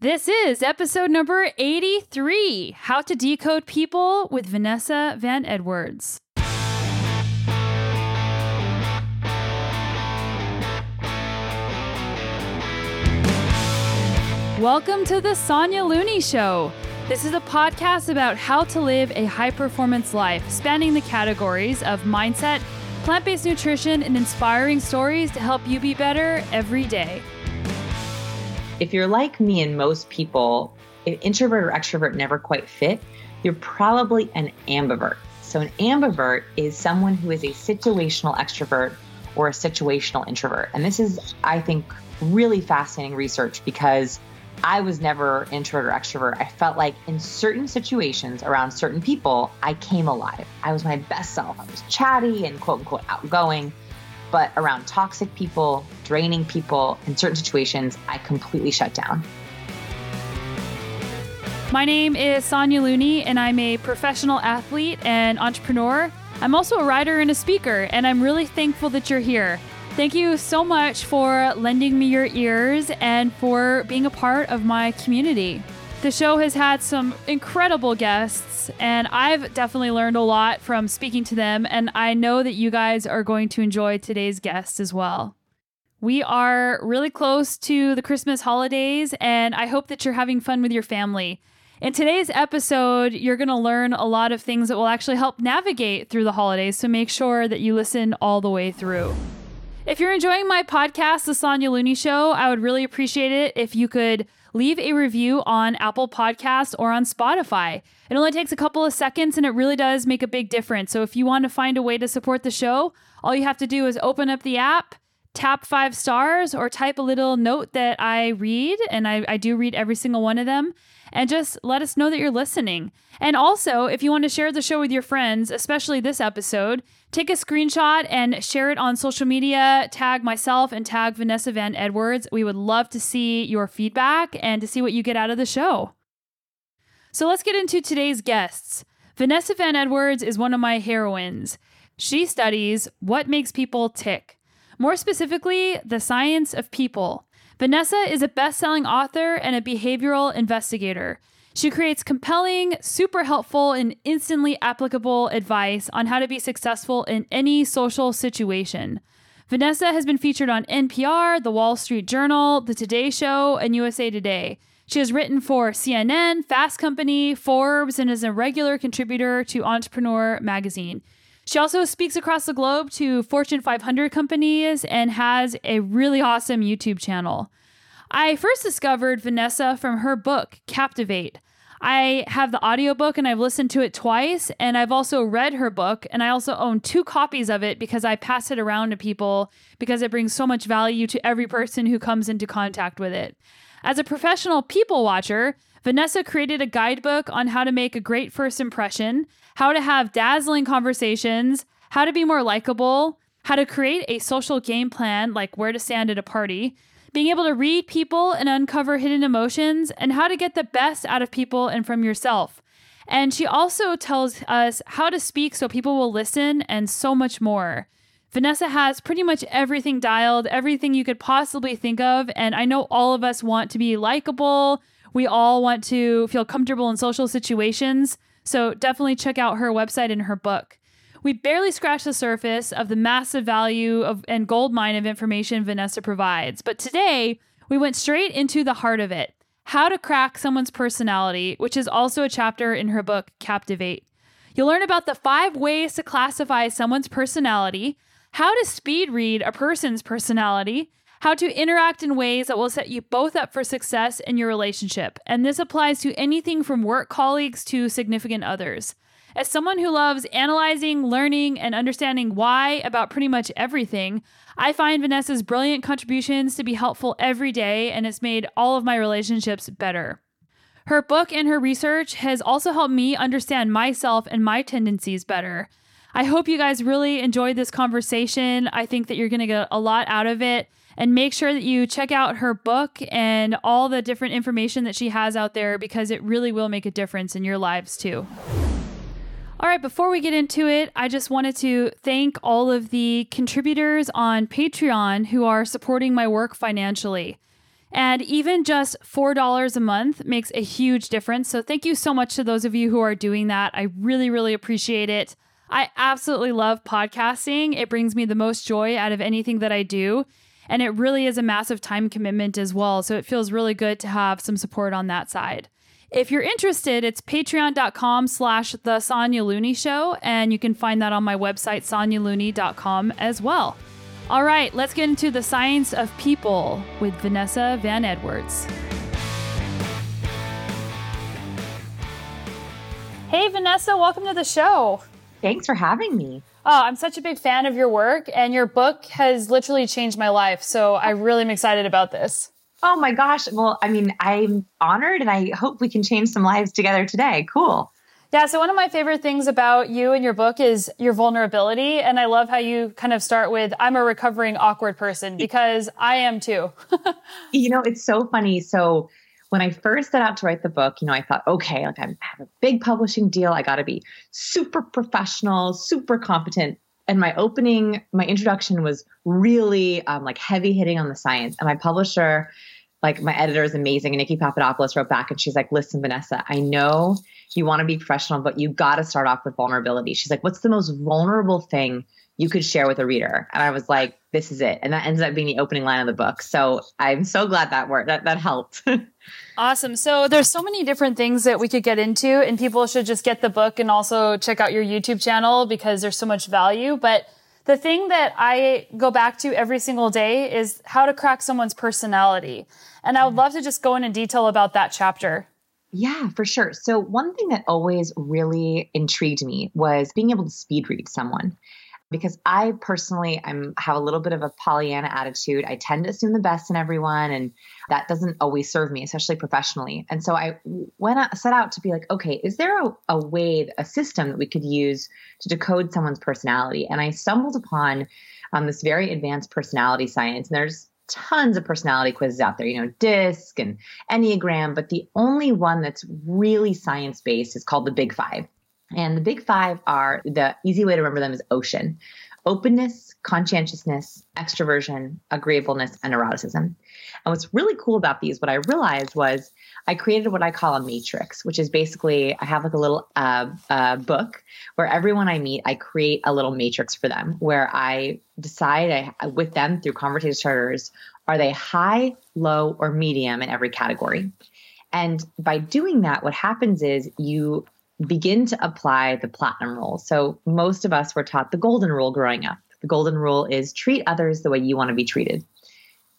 This is episode number 83 How to Decode People with Vanessa Van Edwards. Welcome to the Sonya Looney Show. This is a podcast about how to live a high performance life, spanning the categories of mindset, plant based nutrition, and inspiring stories to help you be better every day. If you're like me and most people, if introvert or extrovert never quite fit, you're probably an ambivert. So, an ambivert is someone who is a situational extrovert or a situational introvert. And this is, I think, really fascinating research because I was never introvert or extrovert. I felt like in certain situations around certain people, I came alive. I was my best self. I was chatty and quote unquote outgoing. But around toxic people, draining people, in certain situations, I completely shut down. My name is Sonya Looney, and I'm a professional athlete and entrepreneur. I'm also a writer and a speaker, and I'm really thankful that you're here. Thank you so much for lending me your ears and for being a part of my community. The show has had some incredible guests, and I've definitely learned a lot from speaking to them. And I know that you guys are going to enjoy today's guest as well. We are really close to the Christmas holidays, and I hope that you're having fun with your family. In today's episode, you're going to learn a lot of things that will actually help navigate through the holidays, so make sure that you listen all the way through. If you're enjoying my podcast, The Sonya Looney Show, I would really appreciate it if you could leave a review on Apple Podcasts or on Spotify. It only takes a couple of seconds and it really does make a big difference. So if you want to find a way to support the show, all you have to do is open up the app, tap five stars, or type a little note that I read. And I, I do read every single one of them. And just let us know that you're listening. And also, if you want to share the show with your friends, especially this episode, take a screenshot and share it on social media. Tag myself and tag Vanessa Van Edwards. We would love to see your feedback and to see what you get out of the show. So let's get into today's guests. Vanessa Van Edwards is one of my heroines. She studies what makes people tick, more specifically, the science of people. Vanessa is a best selling author and a behavioral investigator. She creates compelling, super helpful, and instantly applicable advice on how to be successful in any social situation. Vanessa has been featured on NPR, The Wall Street Journal, The Today Show, and USA Today. She has written for CNN, Fast Company, Forbes, and is a regular contributor to Entrepreneur magazine. She also speaks across the globe to Fortune 500 companies and has a really awesome YouTube channel. I first discovered Vanessa from her book, Captivate. I have the audiobook and I've listened to it twice, and I've also read her book, and I also own two copies of it because I pass it around to people because it brings so much value to every person who comes into contact with it. As a professional people watcher, Vanessa created a guidebook on how to make a great first impression, how to have dazzling conversations, how to be more likable, how to create a social game plan like where to stand at a party, being able to read people and uncover hidden emotions, and how to get the best out of people and from yourself. And she also tells us how to speak so people will listen and so much more. Vanessa has pretty much everything dialed, everything you could possibly think of. And I know all of us want to be likable, we all want to feel comfortable in social situations. So definitely check out her website and her book. We barely scratched the surface of the massive value of and gold mine of information Vanessa provides. But today, we went straight into the heart of it. How to crack someone's personality, which is also a chapter in her book Captivate. You'll learn about the five ways to classify someone's personality, how to speed read a person's personality, how to interact in ways that will set you both up for success in your relationship. And this applies to anything from work colleagues to significant others. As someone who loves analyzing, learning, and understanding why about pretty much everything, I find Vanessa's brilliant contributions to be helpful every day and it's made all of my relationships better. Her book and her research has also helped me understand myself and my tendencies better. I hope you guys really enjoyed this conversation. I think that you're going to get a lot out of it and make sure that you check out her book and all the different information that she has out there because it really will make a difference in your lives too. All right, before we get into it, I just wanted to thank all of the contributors on Patreon who are supporting my work financially. And even just $4 a month makes a huge difference. So thank you so much to those of you who are doing that. I really, really appreciate it. I absolutely love podcasting. It brings me the most joy out of anything that I do. And it really is a massive time commitment as well. So it feels really good to have some support on that side. If you're interested, it's patreon.com slash the Sonya Looney Show, and you can find that on my website, sonyalooney.com as well. All right, let's get into the science of people with Vanessa Van Edwards. Hey, Vanessa, welcome to the show. Thanks for having me. Oh, I'm such a big fan of your work, and your book has literally changed my life. So I really am excited about this. Oh my gosh. Well, I mean, I'm honored and I hope we can change some lives together today. Cool. Yeah, so one of my favorite things about you and your book is your vulnerability. And I love how you kind of start with, I'm a recovering awkward person because I am too. you know, it's so funny. So when I first set out to write the book, you know, I thought, okay, like I have a big publishing deal. I got to be super professional, super competent. And my opening, my introduction was really um, like heavy hitting on the science. And my publisher, like my editor is amazing. And Niki Papadopoulos wrote back and she's like, listen, Vanessa, I know you want to be professional, but you got to start off with vulnerability. She's like, what's the most vulnerable thing you could share with a reader? And I was like, this is it. And that ends up being the opening line of the book. So I'm so glad that worked. That, that helped. awesome. So there's so many different things that we could get into and people should just get the book and also check out your YouTube channel because there's so much value. But the thing that I go back to every single day is how to crack someone's personality. And I would love to just go into detail about that chapter. Yeah, for sure. So, one thing that always really intrigued me was being able to speed read someone because I personally I'm have a little bit of a Pollyanna attitude. I tend to assume the best in everyone and that doesn't always serve me, especially professionally. And so I went set out to be like, okay, is there a, a way, a system that we could use to decode someone's personality? And I stumbled upon um, this very advanced personality science. And there's tons of personality quizzes out there, you know, DISC and Enneagram, but the only one that's really science based is called the Big Five. And the Big Five are the easy way to remember them is OCEAN openness, conscientiousness, extroversion, agreeableness, and neuroticism. And what's really cool about these, what I realized was I created what I call a matrix, which is basically I have like a little uh, uh, book where everyone I meet, I create a little matrix for them where I decide I, with them through conversation starters, are they high, low, or medium in every category? And by doing that, what happens is you begin to apply the platinum rule. So most of us were taught the golden rule growing up. The golden rule is treat others the way you want to be treated.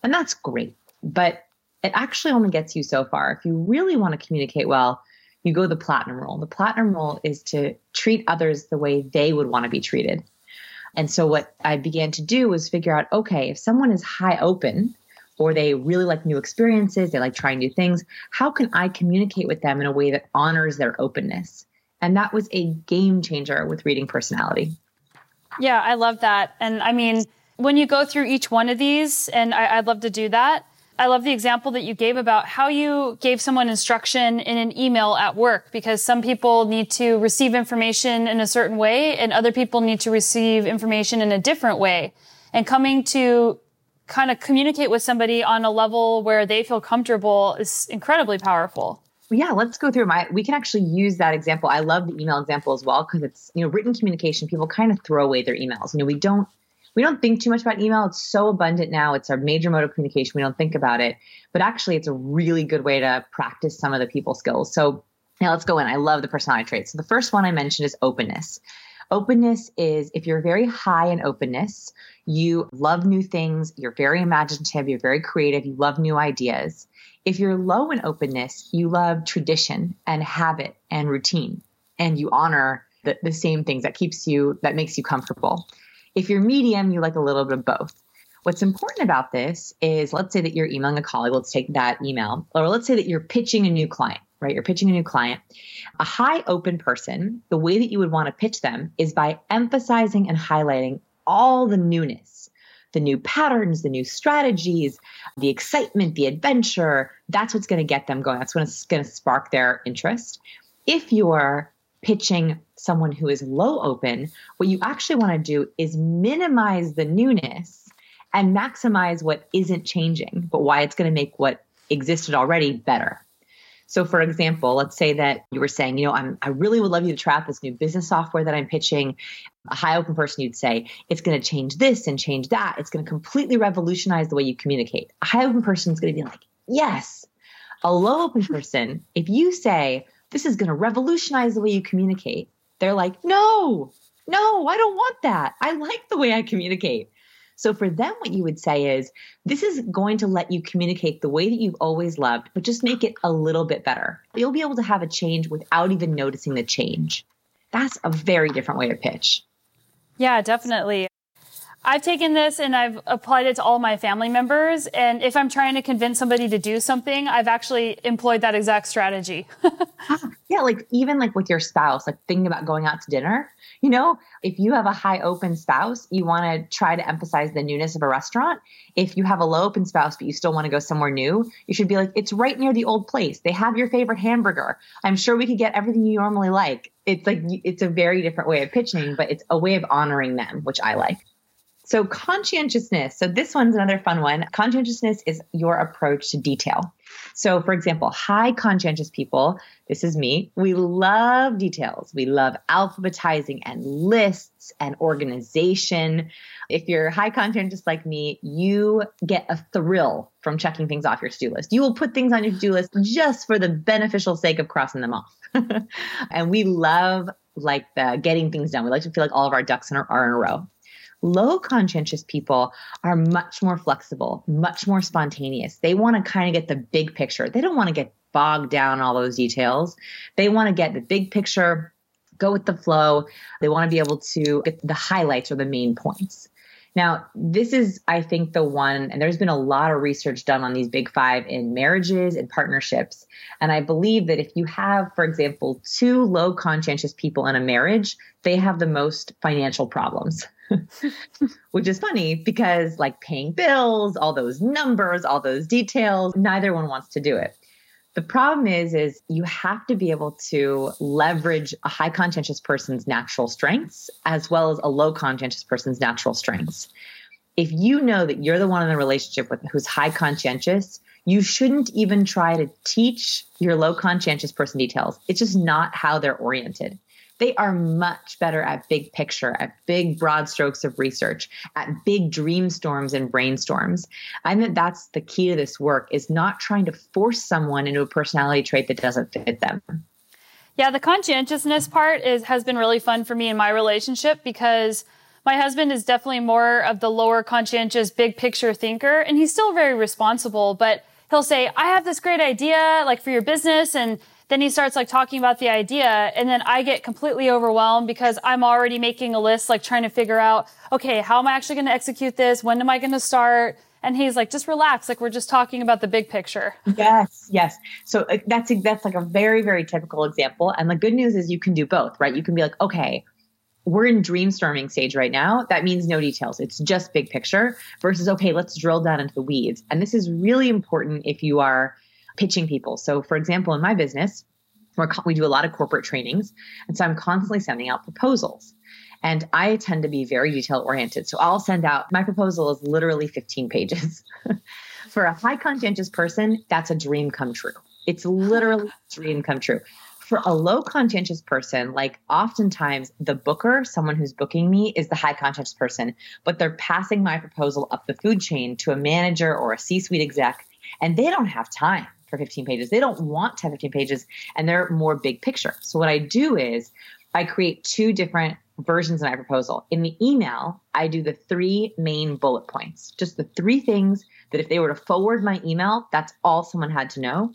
And that's great. But it actually only gets you so far. If you really want to communicate well, you go the platinum rule. The platinum rule is to treat others the way they would want to be treated. And so what I began to do was figure out okay, if someone is high open or they really like new experiences, they like trying new things, how can I communicate with them in a way that honors their openness? And that was a game changer with reading personality. Yeah, I love that. And I mean, when you go through each one of these, and I, would love to do that. I love the example that you gave about how you gave someone instruction in an email at work because some people need to receive information in a certain way and other people need to receive information in a different way. And coming to kind of communicate with somebody on a level where they feel comfortable is incredibly powerful yeah, let's go through my. We can actually use that example. I love the email example as well because it's you know written communication. People kind of throw away their emails. You know, we don't we don't think too much about email. It's so abundant now. It's our major mode of communication. We don't think about it, but actually, it's a really good way to practice some of the people skills. So now let's go in. I love the personality traits. So the first one I mentioned is openness. Openness is if you're very high in openness, you love new things, you're very imaginative, you're very creative, you love new ideas. If you're low in openness, you love tradition and habit and routine, and you honor the, the same things that keeps you, that makes you comfortable. If you're medium, you like a little bit of both. What's important about this is let's say that you're emailing a colleague, let's take that email, or let's say that you're pitching a new client right? You're pitching a new client. A high open person, the way that you would want to pitch them is by emphasizing and highlighting all the newness, the new patterns, the new strategies, the excitement, the adventure. That's what's going to get them going. That's what's going to spark their interest. If you're pitching someone who is low open, what you actually want to do is minimize the newness and maximize what isn't changing, but why it's going to make what existed already better. So, for example, let's say that you were saying, you know, I'm, I really would love you to try out this new business software that I'm pitching. A high open person, you'd say, it's going to change this and change that. It's going to completely revolutionize the way you communicate. A high open person is going to be like, yes. A low open person, if you say, this is going to revolutionize the way you communicate, they're like, no, no, I don't want that. I like the way I communicate. So for them, what you would say is this is going to let you communicate the way that you've always loved, but just make it a little bit better. You'll be able to have a change without even noticing the change. That's a very different way to pitch. Yeah, definitely. I've taken this and I've applied it to all my family members. And if I'm trying to convince somebody to do something, I've actually employed that exact strategy. Ah, yeah, like even like with your spouse, like thinking about going out to dinner, you know, if you have a high open spouse, you want to try to emphasize the newness of a restaurant. If you have a low open spouse, but you still want to go somewhere new, you should be like, it's right near the old place. They have your favorite hamburger. I'm sure we could get everything you normally like. It's like, it's a very different way of pitching, but it's a way of honoring them, which I like. So, conscientiousness. So, this one's another fun one. Conscientiousness is your approach to detail. So, for example, high conscientious people, this is me, we love details. We love alphabetizing and lists and organization. If you're high conscientious like me, you get a thrill from checking things off your to do list. You will put things on your to do list just for the beneficial sake of crossing them off. and we love like the getting things done. We like to feel like all of our ducks are in a row. Low conscientious people are much more flexible, much more spontaneous. They want to kind of get the big picture. They don't want to get bogged down all those details. They want to get the big picture, go with the flow. They want to be able to get the highlights or the main points. Now, this is, I think, the one, and there's been a lot of research done on these big five in marriages and partnerships. And I believe that if you have, for example, two low conscientious people in a marriage, they have the most financial problems. which is funny because like paying bills, all those numbers, all those details, neither one wants to do it. The problem is is you have to be able to leverage a high conscientious person's natural strengths as well as a low conscientious person's natural strengths. If you know that you're the one in the relationship with who's high conscientious, you shouldn't even try to teach your low conscientious person details. It's just not how they're oriented. They are much better at big picture, at big broad strokes of research, at big dream storms and brainstorms. I think that's the key to this work is not trying to force someone into a personality trait that doesn't fit them. Yeah, the conscientiousness part is has been really fun for me in my relationship because my husband is definitely more of the lower conscientious big picture thinker and he's still very responsible, but he'll say, "I have this great idea like for your business and then he starts like talking about the idea and then I get completely overwhelmed because I'm already making a list, like trying to figure out, okay, how am I actually going to execute this? When am I going to start? And he's like, just relax. Like we're just talking about the big picture. Yes. Yes. So that's, that's like a very, very typical example. And the good news is you can do both, right? You can be like, okay, we're in dreamstorming stage right now. That means no details. It's just big picture versus, okay, let's drill down into the weeds. And this is really important if you are pitching people. So, for example, in my business, we do a lot of corporate trainings. And so I'm constantly sending out proposals. And I tend to be very detail oriented. So I'll send out my proposal is literally 15 pages. For a high conscientious person, that's a dream come true. It's literally a dream come true. For a low conscientious person, like oftentimes the booker, someone who's booking me, is the high conscientious person, but they're passing my proposal up the food chain to a manager or a C suite exec, and they don't have time for 15 pages. They don't want to have 15 pages and they're more big picture. So what I do is I create two different versions of my proposal. In the email, I do the three main bullet points, just the three things that if they were to forward my email, that's all someone had to know.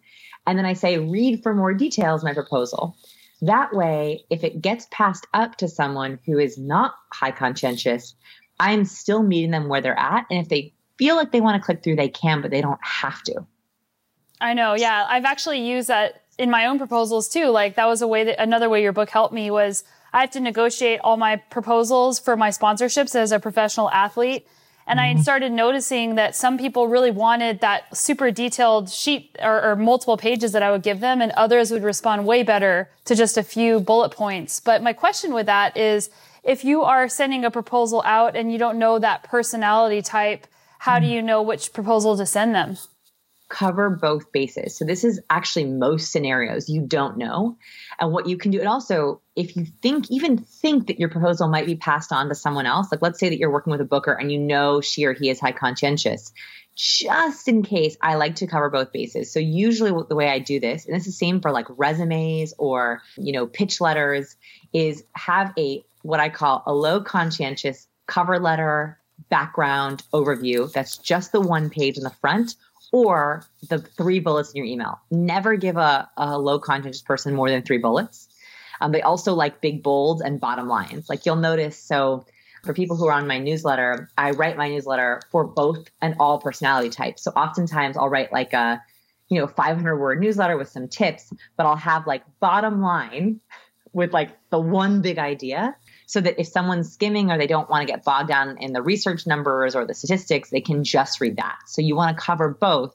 And then I say, read for more details my proposal. That way, if it gets passed up to someone who is not high conscientious, I'm still meeting them where they're at. And if they feel like they want to click through, they can, but they don't have to. I know. Yeah. I've actually used that in my own proposals too. Like that was a way that another way your book helped me was I have to negotiate all my proposals for my sponsorships as a professional athlete. And mm-hmm. I started noticing that some people really wanted that super detailed sheet or, or, multiple pages that I would give them, and others would respond way better to just a few bullet points. But my question with that is if you are sending a proposal out and you don't know that personality type, how do you know which proposal to send them? Cover both bases. So, this is actually most scenarios you don't know. And what you can do, and also if you think, even think that your proposal might be passed on to someone else, like let's say that you're working with a booker and you know she or he is high conscientious, just in case, I like to cover both bases. So usually the way I do this, and this is the same for like resumes or, you know, pitch letters, is have a what I call a low conscientious cover letter background overview. That's just the one page in the front or the three bullets in your email. Never give a, a low conscientious person more than three bullets. Um, they also like big bolds and bottom lines. Like you'll notice, so for people who are on my newsletter, I write my newsletter for both and all personality types. So oftentimes I'll write like a, you know, 500 word newsletter with some tips, but I'll have like bottom line with like the one big idea so that if someone's skimming or they don't want to get bogged down in the research numbers or the statistics, they can just read that. So you want to cover both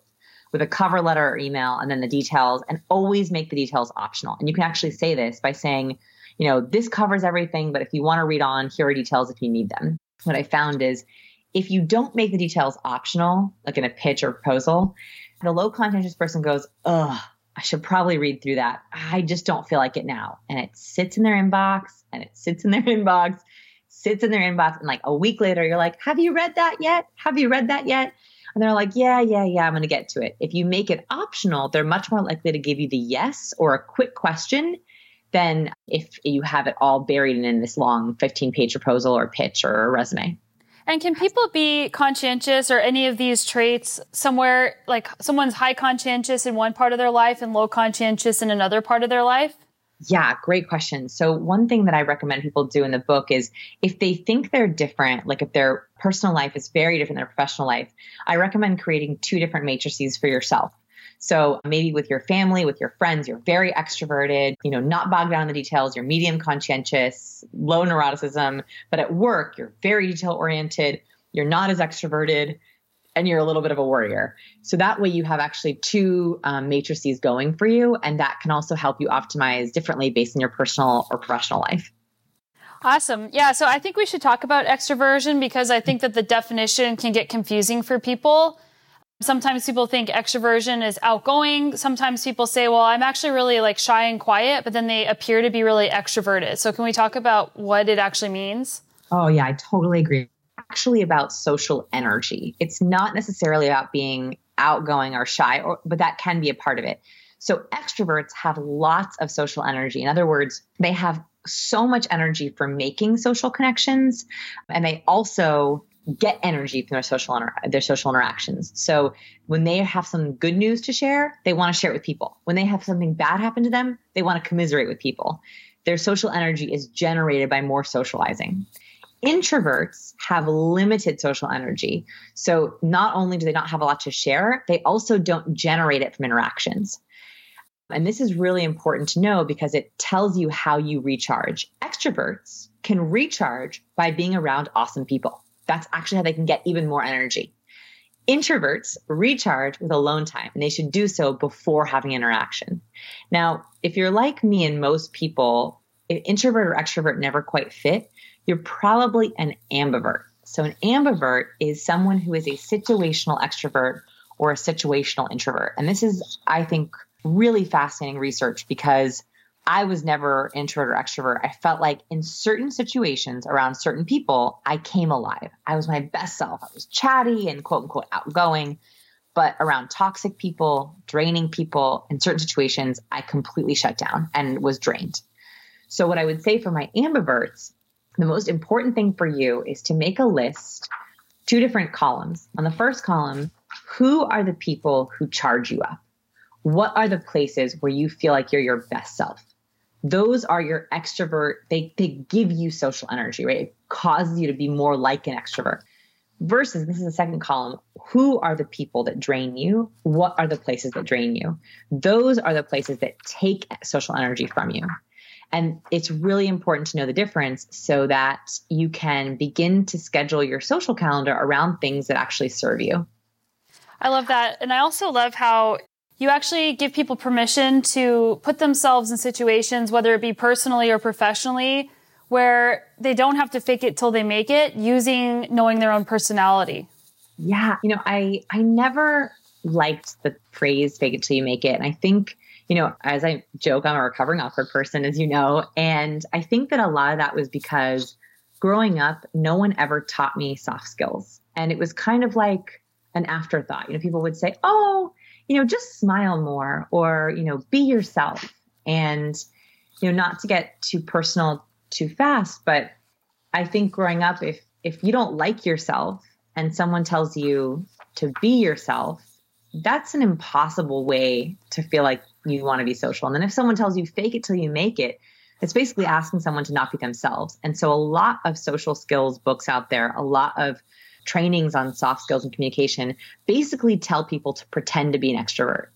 with a cover letter or email and then the details and always make the details optional. And you can actually say this by saying, you know, this covers everything, but if you want to read on, here are details if you need them. What I found is if you don't make the details optional, like in a pitch or proposal, the low conscientious person goes, ugh, I should probably read through that. I just don't feel like it now. And it sits in their inbox and it sits in their inbox, sits in their inbox. And like a week later, you're like, have you read that yet? Have you read that yet? And they're like, yeah, yeah, yeah, I'm going to get to it. If you make it optional, they're much more likely to give you the yes or a quick question than if you have it all buried in this long 15 page proposal or pitch or resume. And can people be conscientious or any of these traits somewhere like someone's high conscientious in one part of their life and low conscientious in another part of their life? Yeah, great question. So, one thing that I recommend people do in the book is if they think they're different, like if their personal life is very different than their professional life, I recommend creating two different matrices for yourself. So maybe with your family, with your friends, you're very extroverted, you know, not bogged down in the details, you're medium conscientious, low neuroticism, but at work, you're very detail oriented, you're not as extroverted, and you're a little bit of a warrior. So that way you have actually two um, matrices going for you, and that can also help you optimize differently based on your personal or professional life. Awesome. Yeah. So I think we should talk about extroversion because I think that the definition can get confusing for people. Sometimes people think extroversion is outgoing. Sometimes people say, well, I'm actually really like shy and quiet, but then they appear to be really extroverted. So can we talk about what it actually means? Oh, yeah, I totally agree. Actually, about social energy. It's not necessarily about being outgoing or shy, or, but that can be a part of it. So, extroverts have lots of social energy. In other words, they have so much energy for making social connections, and they also get energy from their social inter- their social interactions. So when they have some good news to share, they want to share it with people. When they have something bad happen to them, they want to commiserate with people. Their social energy is generated by more socializing. Introverts have limited social energy. So not only do they not have a lot to share, they also don't generate it from interactions. And this is really important to know because it tells you how you recharge. Extroverts can recharge by being around awesome people. That's actually how they can get even more energy. Introverts recharge with alone time, and they should do so before having interaction. Now, if you're like me and most people, if introvert or extrovert never quite fit, you're probably an ambivert. So, an ambivert is someone who is a situational extrovert or a situational introvert. And this is, I think, really fascinating research because I was never introvert or extrovert. I felt like in certain situations around certain people, I came alive. I was my best self. I was chatty and quote unquote outgoing. But around toxic people, draining people, in certain situations, I completely shut down and was drained. So, what I would say for my ambiverts, the most important thing for you is to make a list, two different columns. On the first column, who are the people who charge you up? What are the places where you feel like you're your best self? those are your extrovert they they give you social energy right it causes you to be more like an extrovert versus this is the second column who are the people that drain you what are the places that drain you those are the places that take social energy from you and it's really important to know the difference so that you can begin to schedule your social calendar around things that actually serve you I love that. And I also love how you actually give people permission to put themselves in situations, whether it be personally or professionally, where they don't have to fake it till they make it using knowing their own personality. Yeah, you know, I I never liked the phrase fake it till you make it. And I think, you know, as I joke, I'm a recovering awkward person, as you know. And I think that a lot of that was because growing up, no one ever taught me soft skills. And it was kind of like an afterthought. You know, people would say, oh, you know, just smile more or, you know, be yourself. And, you know, not to get too personal too fast, but I think growing up, if if you don't like yourself and someone tells you to be yourself, that's an impossible way to feel like you want to be social. And then if someone tells you fake it till you make it, it's basically asking someone to not be themselves. And so a lot of social skills books out there, a lot of trainings on soft skills and communication basically tell people to pretend to be an extrovert.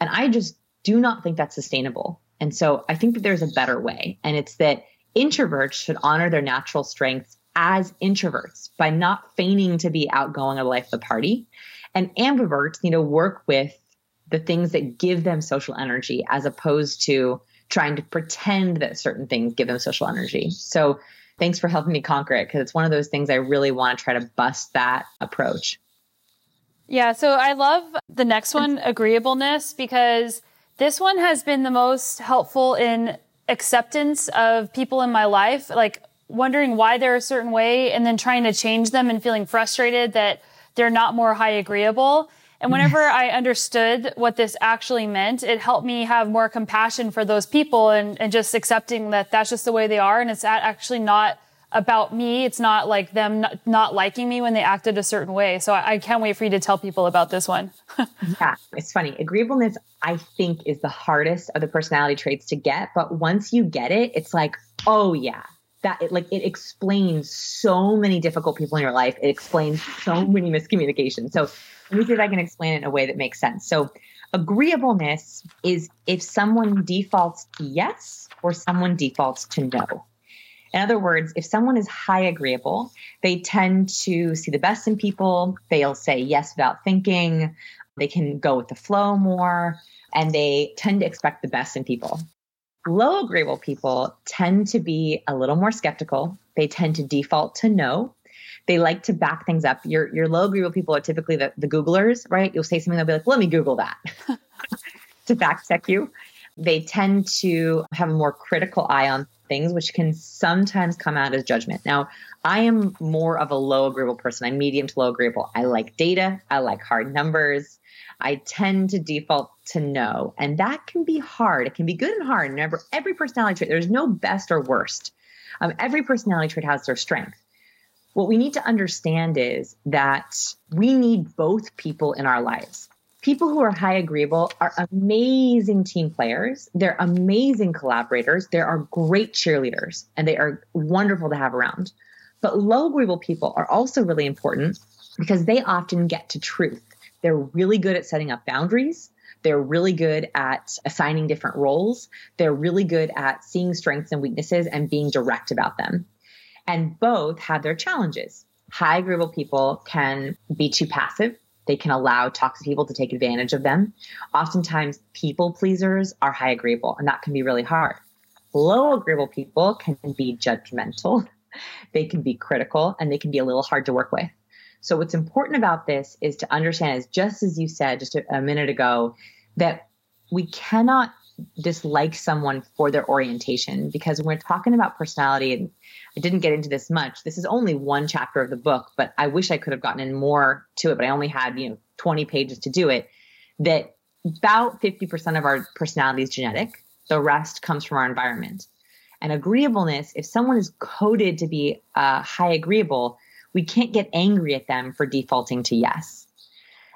And I just do not think that's sustainable. And so I think that there's a better way. And it's that introverts should honor their natural strengths as introverts by not feigning to be outgoing or the life of the party. And ambiverts need to work with the things that give them social energy as opposed to trying to pretend that certain things give them social energy. So thanks for helping me conquer it because it's one of those things I really want to try to bust that approach. Yeah, so I love the next one, agreeableness, because this one has been the most helpful in acceptance of people in my life, like wondering why they're a certain way and then trying to change them and feeling frustrated that they're not more high agreeable. And whenever. I understood what this actually meant, it helped me have more compassion for those people and, and just accepting that that's just the way they are. And it's actually not about me. It's not like them not, not liking me when they acted a certain way. So I, I can't wait for you to tell people about this one. yeah, it's funny. Agreeableness, I think, is the hardest of the personality traits to get. But once you get it, it's like, oh, yeah, that it like it explains so many difficult people in your life. It explains so many miscommunications. So let me see if I can explain it in a way that makes sense. So agreeableness is if someone defaults to yes or someone defaults to no. In other words, if someone is high agreeable, they tend to see the best in people. They'll say yes without thinking. They can go with the flow more, and they tend to expect the best in people. Low agreeable people tend to be a little more skeptical. They tend to default to no they like to back things up. Your your low agreeable people are typically the, the Googlers, right? You'll say something, they'll be like, let me Google that to fact check you. They tend to have a more critical eye on things, which can sometimes come out as judgment. Now, I am more of a low agreeable person. I'm medium to low agreeable. I like data, I like hard numbers. I tend to default to no. And that can be hard. It can be good and hard. Remember, every personality trait, there's no best or worst. Um, every personality trait has their strength. What we need to understand is that we need both people in our lives. People who are high agreeable are amazing team players. They're amazing collaborators. They are great cheerleaders and they are wonderful to have around. But low agreeable people are also really important because they often get to truth. They're really good at setting up boundaries. They're really good at assigning different roles. They're really good at seeing strengths and weaknesses and being direct about them. And both have their challenges. High agreeable people can be too passive. They can allow toxic people to take advantage of them. Oftentimes, people pleasers are high agreeable, and that can be really hard. Low agreeable people can be judgmental, they can be critical, and they can be a little hard to work with. So, what's important about this is to understand, is just as you said just a, a minute ago, that we cannot dislike someone for their orientation because when we're talking about personality and I didn't get into this much. This is only one chapter of the book, but I wish I could have gotten in more to it, but I only had, you know, 20 pages to do it. That about 50% of our personality is genetic. The rest comes from our environment. And agreeableness, if someone is coded to be uh, high agreeable, we can't get angry at them for defaulting to yes.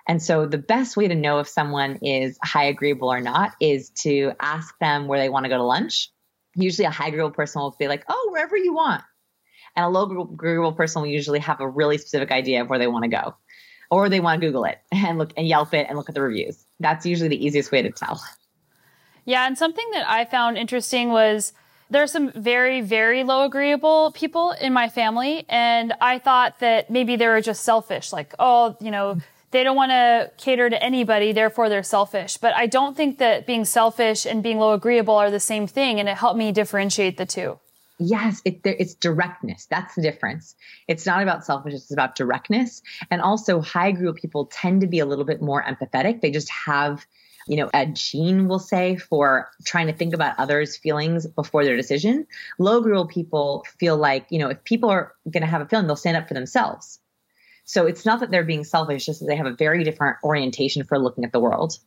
And so the best way to know if someone is high agreeable or not is to ask them where they want to go to lunch usually a high agreeable person will be like, oh, wherever you want. And a low agreeable person will usually have a really specific idea of where they want to go. Or they want to Google it and look and Yelp it and look at the reviews. That's usually the easiest way to tell. Yeah, and something that I found interesting was there are some very, very low agreeable people in my family. And I thought that maybe they were just selfish, like, oh, you know, they don't want to cater to anybody, therefore they're selfish. But I don't think that being selfish and being low agreeable are the same thing, and it helped me differentiate the two. Yes, it, it's directness. That's the difference. It's not about selfishness, it's about directness. And also, high agreeable people tend to be a little bit more empathetic. They just have, you know, a gene, we'll say, for trying to think about others' feelings before their decision. Low agreeable people feel like, you know, if people are going to have a feeling, they'll stand up for themselves. So it's not that they're being selfish, just that they have a very different orientation for looking at the world.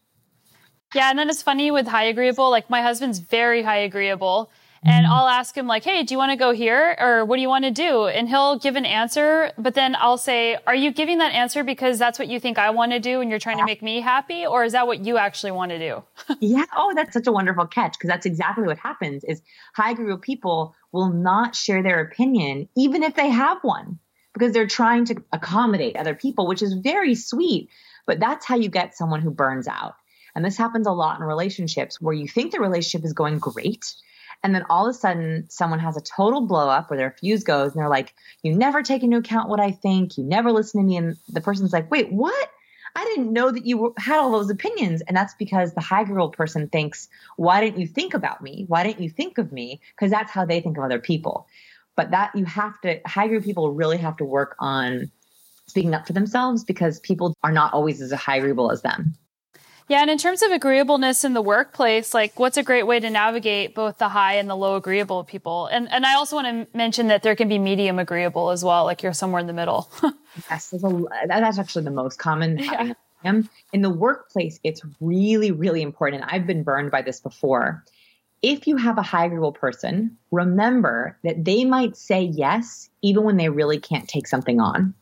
Yeah, and then it's funny with high agreeable. Like my husband's very high agreeable and mm-hmm. I'll ask him like, "Hey, do you want to go here or what do you want to do?" And he'll give an answer, but then I'll say, "Are you giving that answer because that's what you think I want to do and you're trying to make me happy or is that what you actually want to do?" yeah, oh, that's such a wonderful catch because that's exactly what happens is high agreeable people will not share their opinion even if they have one because they're trying to accommodate other people, which is very sweet, but that's how you get someone who burns out. And this happens a lot in relationships where you think the relationship is going great and then all of a sudden, someone has a total blow up where their fuse goes and they're like, You never take into account what I think. You never listen to me. And the person's like, Wait, what? I didn't know that you had all those opinions. And that's because the high agreeable person thinks, Why didn't you think about me? Why didn't you think of me? Because that's how they think of other people. But that you have to, high agreeable people really have to work on speaking up for themselves because people are not always as high agreeable as them. Yeah, and in terms of agreeableness in the workplace, like what's a great way to navigate both the high and the low agreeable people? And and I also want to mention that there can be medium agreeable as well, like you're somewhere in the middle. yes, a, that's actually the most common. Yeah. In the workplace, it's really, really important. And I've been burned by this before. If you have a high agreeable person, remember that they might say yes even when they really can't take something on.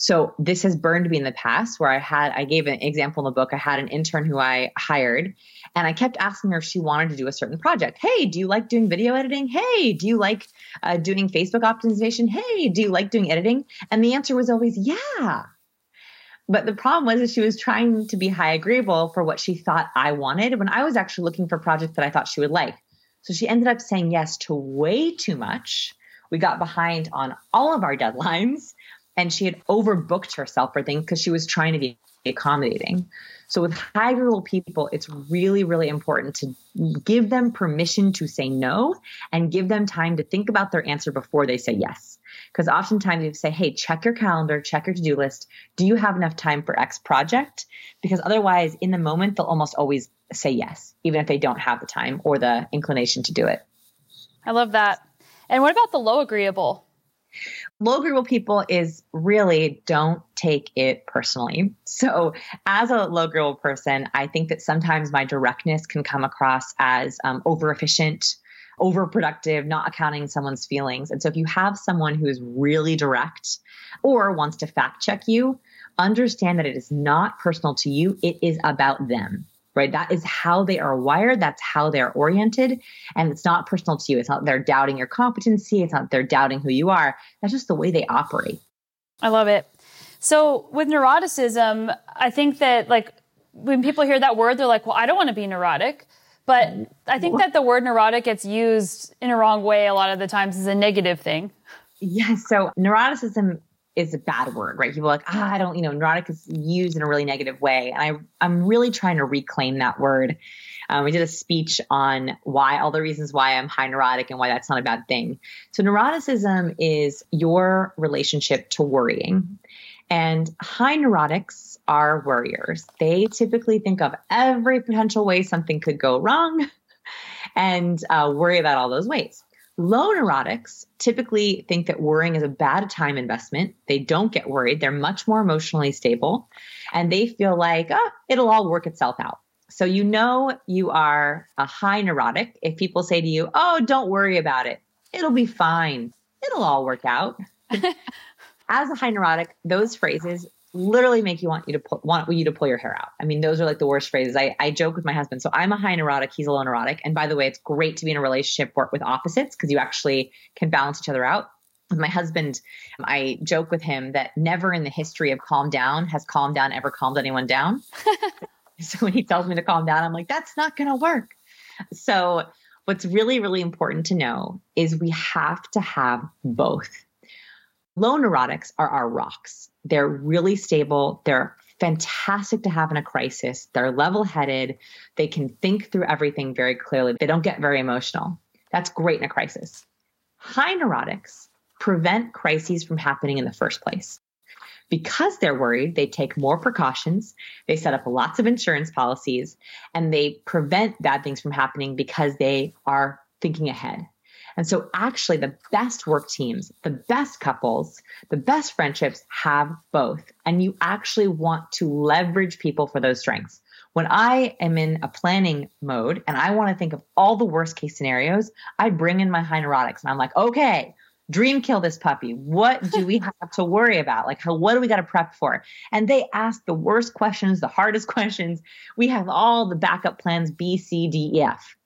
So this has burned me in the past where I had, I gave an example in the book. I had an intern who I hired and I kept asking her if she wanted to do a certain project. Hey, do you like doing video editing? Hey, do you like uh, doing Facebook optimization? Hey, do you like doing editing? And the answer was always, yeah. But the problem was that she was trying to be high agreeable for what she thought I wanted when I was actually looking for projects that I thought she would like. So she ended up saying yes to way too much. We got behind on all of our deadlines and she had overbooked herself for things because she was trying to be accommodating. So with high agreeable people, it's really, really important to give them permission to say no and give them time to think about their answer before they say yes. Because oftentimes you say, hey, check your calendar, check your to-do list. Do you have enough time for X project? Because otherwise, in the moment, they'll almost always say yes, even if they don't have the time or the inclination to do it. I love that. And what about the low agreeable? Low agreeable people is really don't take it personally. So, as a low agreeable person, I think that sometimes my directness can come across as um, over efficient, overproductive, not accounting someone's feelings. And so, if you have someone who is really direct or wants to fact check you, understand that it is not personal to you, it is about them right? That is how they are wired. That's how they're oriented. And it's not personal to you. It's not they're doubting your competency. It's not they're doubting who you are. That's just the way they operate. I love it. So with neuroticism, I think that like when people hear that word, they're like, well, I don't want to be neurotic. But I think that the word neurotic gets used in a wrong way a lot of the times as a negative thing. Yes. So neuroticism is a bad word, right? People are like, ah, I don't, you know, neurotic is used in a really negative way. And I, I'm really trying to reclaim that word. Um, we did a speech on why, all the reasons why I'm high neurotic and why that's not a bad thing. So, neuroticism is your relationship to worrying. And high neurotics are worriers. They typically think of every potential way something could go wrong and uh, worry about all those ways. Low neurotics typically think that worrying is a bad time investment. They don't get worried. They're much more emotionally stable and they feel like, oh, it'll all work itself out. So you know you are a high neurotic if people say to you, oh, don't worry about it. It'll be fine. It'll all work out. As a high neurotic, those phrases literally make you want you to pull, want you to pull your hair out. I mean, those are like the worst phrases. I, I joke with my husband. So I'm a high neurotic, he's a low neurotic. And by the way, it's great to be in a relationship work with opposites because you actually can balance each other out. With my husband, I joke with him that never in the history of calm down has calm down ever calmed anyone down. so when he tells me to calm down, I'm like, that's not going to work. So what's really, really important to know is we have to have both. Low neurotics are our rocks they're really stable. They're fantastic to have in a crisis. They're level headed. They can think through everything very clearly. They don't get very emotional. That's great in a crisis. High neurotics prevent crises from happening in the first place. Because they're worried, they take more precautions, they set up lots of insurance policies, and they prevent bad things from happening because they are thinking ahead. And so, actually, the best work teams, the best couples, the best friendships have both. And you actually want to leverage people for those strengths. When I am in a planning mode and I want to think of all the worst case scenarios, I bring in my high neurotics and I'm like, okay, dream kill this puppy. What do we have to worry about? Like, how, what do we got to prep for? And they ask the worst questions, the hardest questions. We have all the backup plans B, C, D, E, F.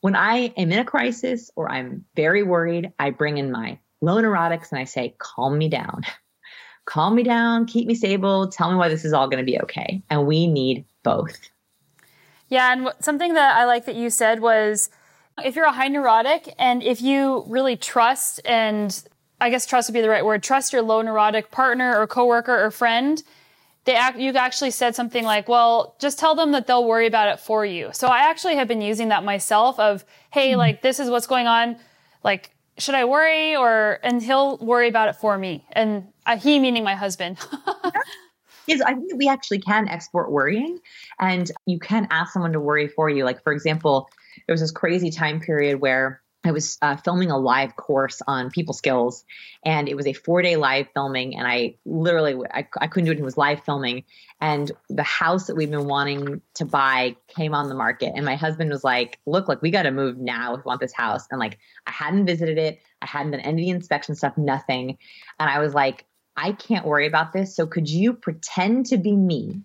When I am in a crisis or I'm very worried, I bring in my low neurotics and I say, calm me down. calm me down, keep me stable, tell me why this is all going to be okay. And we need both. Yeah, and something that I like that you said was if you're a high neurotic and if you really trust and I guess trust would be the right word, trust your low neurotic partner or coworker or friend, they act, you actually said something like, well, just tell them that they'll worry about it for you. So I actually have been using that myself of, hey, mm-hmm. like this is what's going on. Like, should I worry or, and he'll worry about it for me. And uh, he meaning my husband. Yes, I think we actually can export worrying and you can ask someone to worry for you. Like, for example, there was this crazy time period where I was uh, filming a live course on people skills, and it was a four day live filming. And I literally, I, I couldn't do it. It was live filming, and the house that we've been wanting to buy came on the market. And my husband was like, "Look, like we got to move now if we want this house." And like, I hadn't visited it, I hadn't done any of the inspection stuff, nothing. And I was like, I can't worry about this. So could you pretend to be me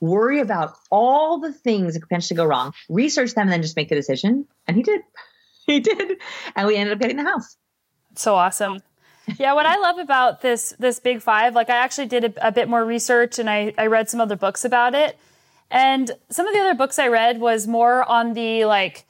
worry about all the things that could potentially go wrong, research them, and then just make the decision. And he did. He did. And we ended up getting the house. So awesome. yeah, what I love about this this big five, like I actually did a, a bit more research and I, I read some other books about it. And some of the other books I read was more on the like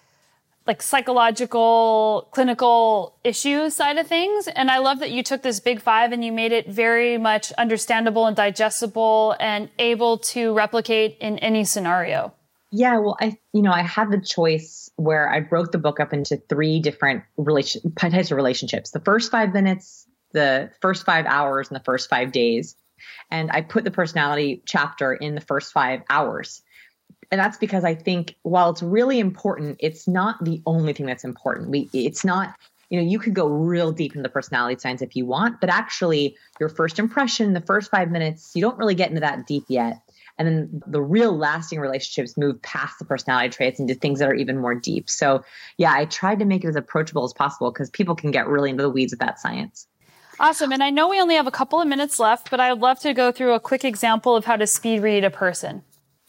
like psychological, clinical issues side of things. And I love that you took this big five and you made it very much understandable and digestible and able to replicate in any scenario. Yeah, well, I, you know, I had the choice where I broke the book up into three different relation types of relationships. The first five minutes, the first five hours, and the first five days. And I put the personality chapter in the first five hours and that's because I think while it's really important, it's not the only thing that's important. We it's not you know you could go real deep into the personality science if you want, but actually your first impression, the first five minutes, you don't really get into that deep yet. And then the real lasting relationships move past the personality traits into things that are even more deep. So, yeah, I tried to make it as approachable as possible because people can get really into the weeds with that science. Awesome. And I know we only have a couple of minutes left, but I'd love to go through a quick example of how to speed read a person.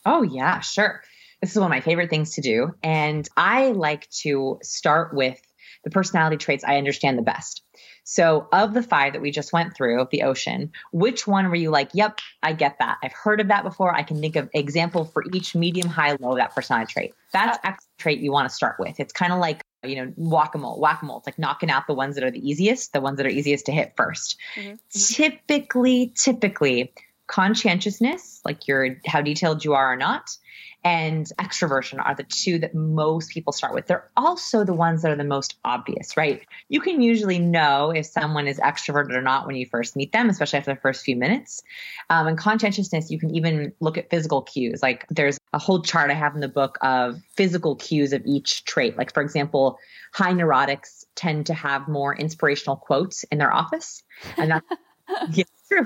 Oh, yeah, sure. This is one of my favorite things to do. And I like to start with the personality traits I understand the best. So, of the five that we just went through, of the ocean, which one were you like, yep, I get that. I've heard of that before. I can think of example for each medium, high, low that personality trait. That's uh, trait you want to start with. It's kind of like, you know, whack-a-mole, whack-a-mole. It's like knocking out the ones that are the easiest, the ones that are easiest to hit 1st mm-hmm. Typically, typically, conscientiousness, like your how detailed you are or not, and extroversion are the two that most people start with. They're also the ones that are the most obvious, right? You can usually know if someone is extroverted or not when you first meet them, especially after the first few minutes. Um, and conscientiousness, you can even look at physical cues. Like there's a whole chart I have in the book of physical cues of each trait. Like, for example, high neurotics tend to have more inspirational quotes in their office. And that's yeah, true.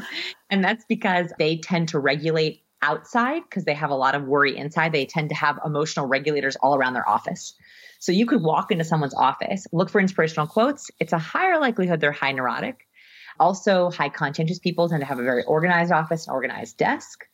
And that's because they tend to regulate outside because they have a lot of worry inside. They tend to have emotional regulators all around their office. So you could walk into someone's office, look for inspirational quotes. It's a higher likelihood they're high neurotic. Also, high conscientious people tend to have a very organized office, and organized desk.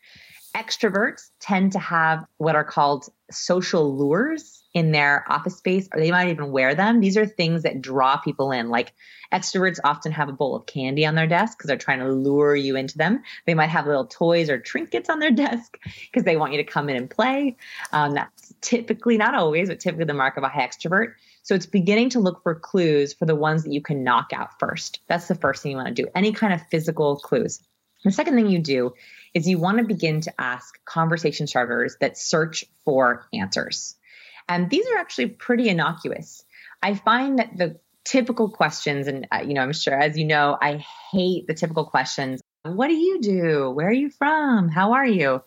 Extroverts tend to have what are called social lures in their office space, or they might even wear them. These are things that draw people in. Like extroverts often have a bowl of candy on their desk because they're trying to lure you into them. They might have little toys or trinkets on their desk because they want you to come in and play. Um, that's typically, not always, but typically the mark of a high extrovert. So it's beginning to look for clues for the ones that you can knock out first. That's the first thing you want to do. Any kind of physical clues. The second thing you do is you want to begin to ask conversation starters that search for answers. And these are actually pretty innocuous. I find that the typical questions. And, uh, you know, I'm sure, as you know, I hate the typical questions. What do you do? Where are you from? How are you?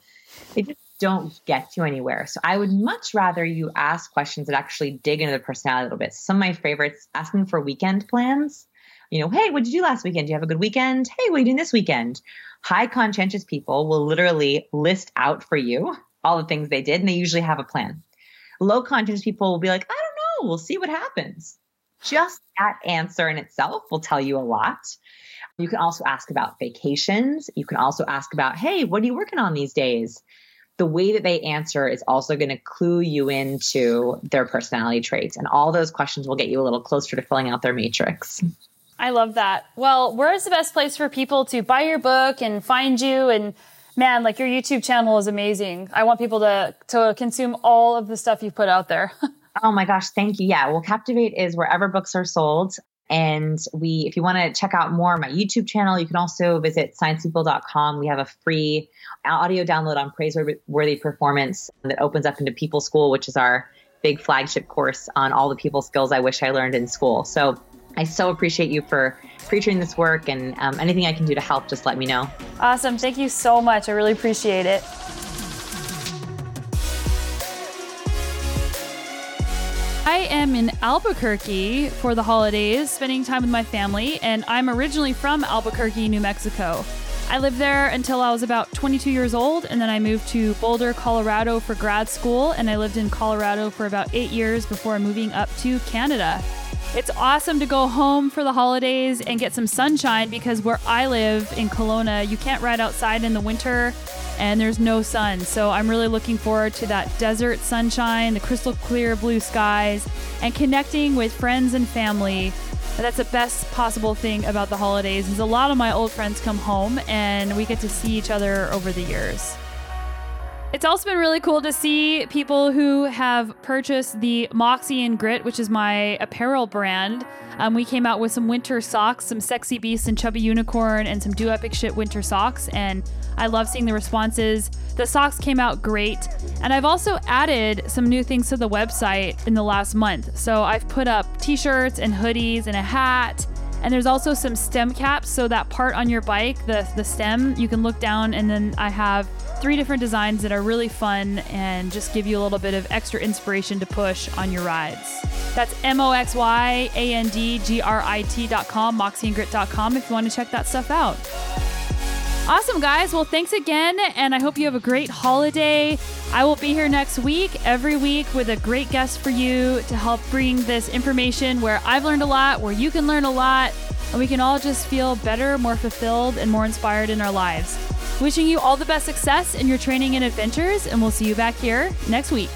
They just don't get you anywhere. So I would much rather you ask questions that actually dig into the personality a little bit. Some of my favorites asking for weekend plans. You know, hey, what did you do last weekend? Do you have a good weekend? Hey, what are you doing this weekend? High conscientious people will literally list out for you all the things they did, and they usually have a plan. Low conscientious people will be like, I don't know, we'll see what happens. Just that answer in itself will tell you a lot. You can also ask about vacations. You can also ask about, hey, what are you working on these days? The way that they answer is also going to clue you into their personality traits. And all those questions will get you a little closer to filling out their matrix. I love that. Well, where is the best place for people to buy your book and find you? And man, like your YouTube channel is amazing. I want people to to consume all of the stuff you put out there. Oh my gosh, thank you. Yeah, well, Captivate is wherever books are sold. And we, if you want to check out more, my YouTube channel, you can also visit sciencepeople.com. We have a free audio download on praiseworthy performance that opens up into People School, which is our big flagship course on all the people skills I wish I learned in school. So I so appreciate you for featuring this work and um, anything I can do to help, just let me know. Awesome. Thank you so much. I really appreciate it. I am in Albuquerque for the holidays, spending time with my family, and I'm originally from Albuquerque, New Mexico. I lived there until I was about 22 years old, and then I moved to Boulder, Colorado for grad school, and I lived in Colorado for about eight years before moving up to Canada. It's awesome to go home for the holidays and get some sunshine because where I live in Kelowna, you can't ride outside in the winter and there's no sun. So I'm really looking forward to that desert sunshine, the crystal clear blue skies, and connecting with friends and family. That's the best possible thing about the holidays is a lot of my old friends come home and we get to see each other over the years. It's also been really cool to see people who have purchased the Moxie and Grit, which is my apparel brand. Um, we came out with some winter socks, some Sexy beasts and Chubby Unicorn, and some Do Epic Shit winter socks. And I love seeing the responses. The socks came out great. And I've also added some new things to the website in the last month. So I've put up t shirts and hoodies and a hat and there's also some stem caps. So that part on your bike, the, the stem, you can look down and then I have three different designs that are really fun and just give you a little bit of extra inspiration to push on your rides. That's M-O-X-Y-A-N-D-G-R-I-T dot com, moxieandgrit.com if you want to check that stuff out. Awesome, guys. Well, thanks again, and I hope you have a great holiday. I will be here next week, every week, with a great guest for you to help bring this information where I've learned a lot, where you can learn a lot, and we can all just feel better, more fulfilled, and more inspired in our lives. Wishing you all the best success in your training and adventures, and we'll see you back here next week.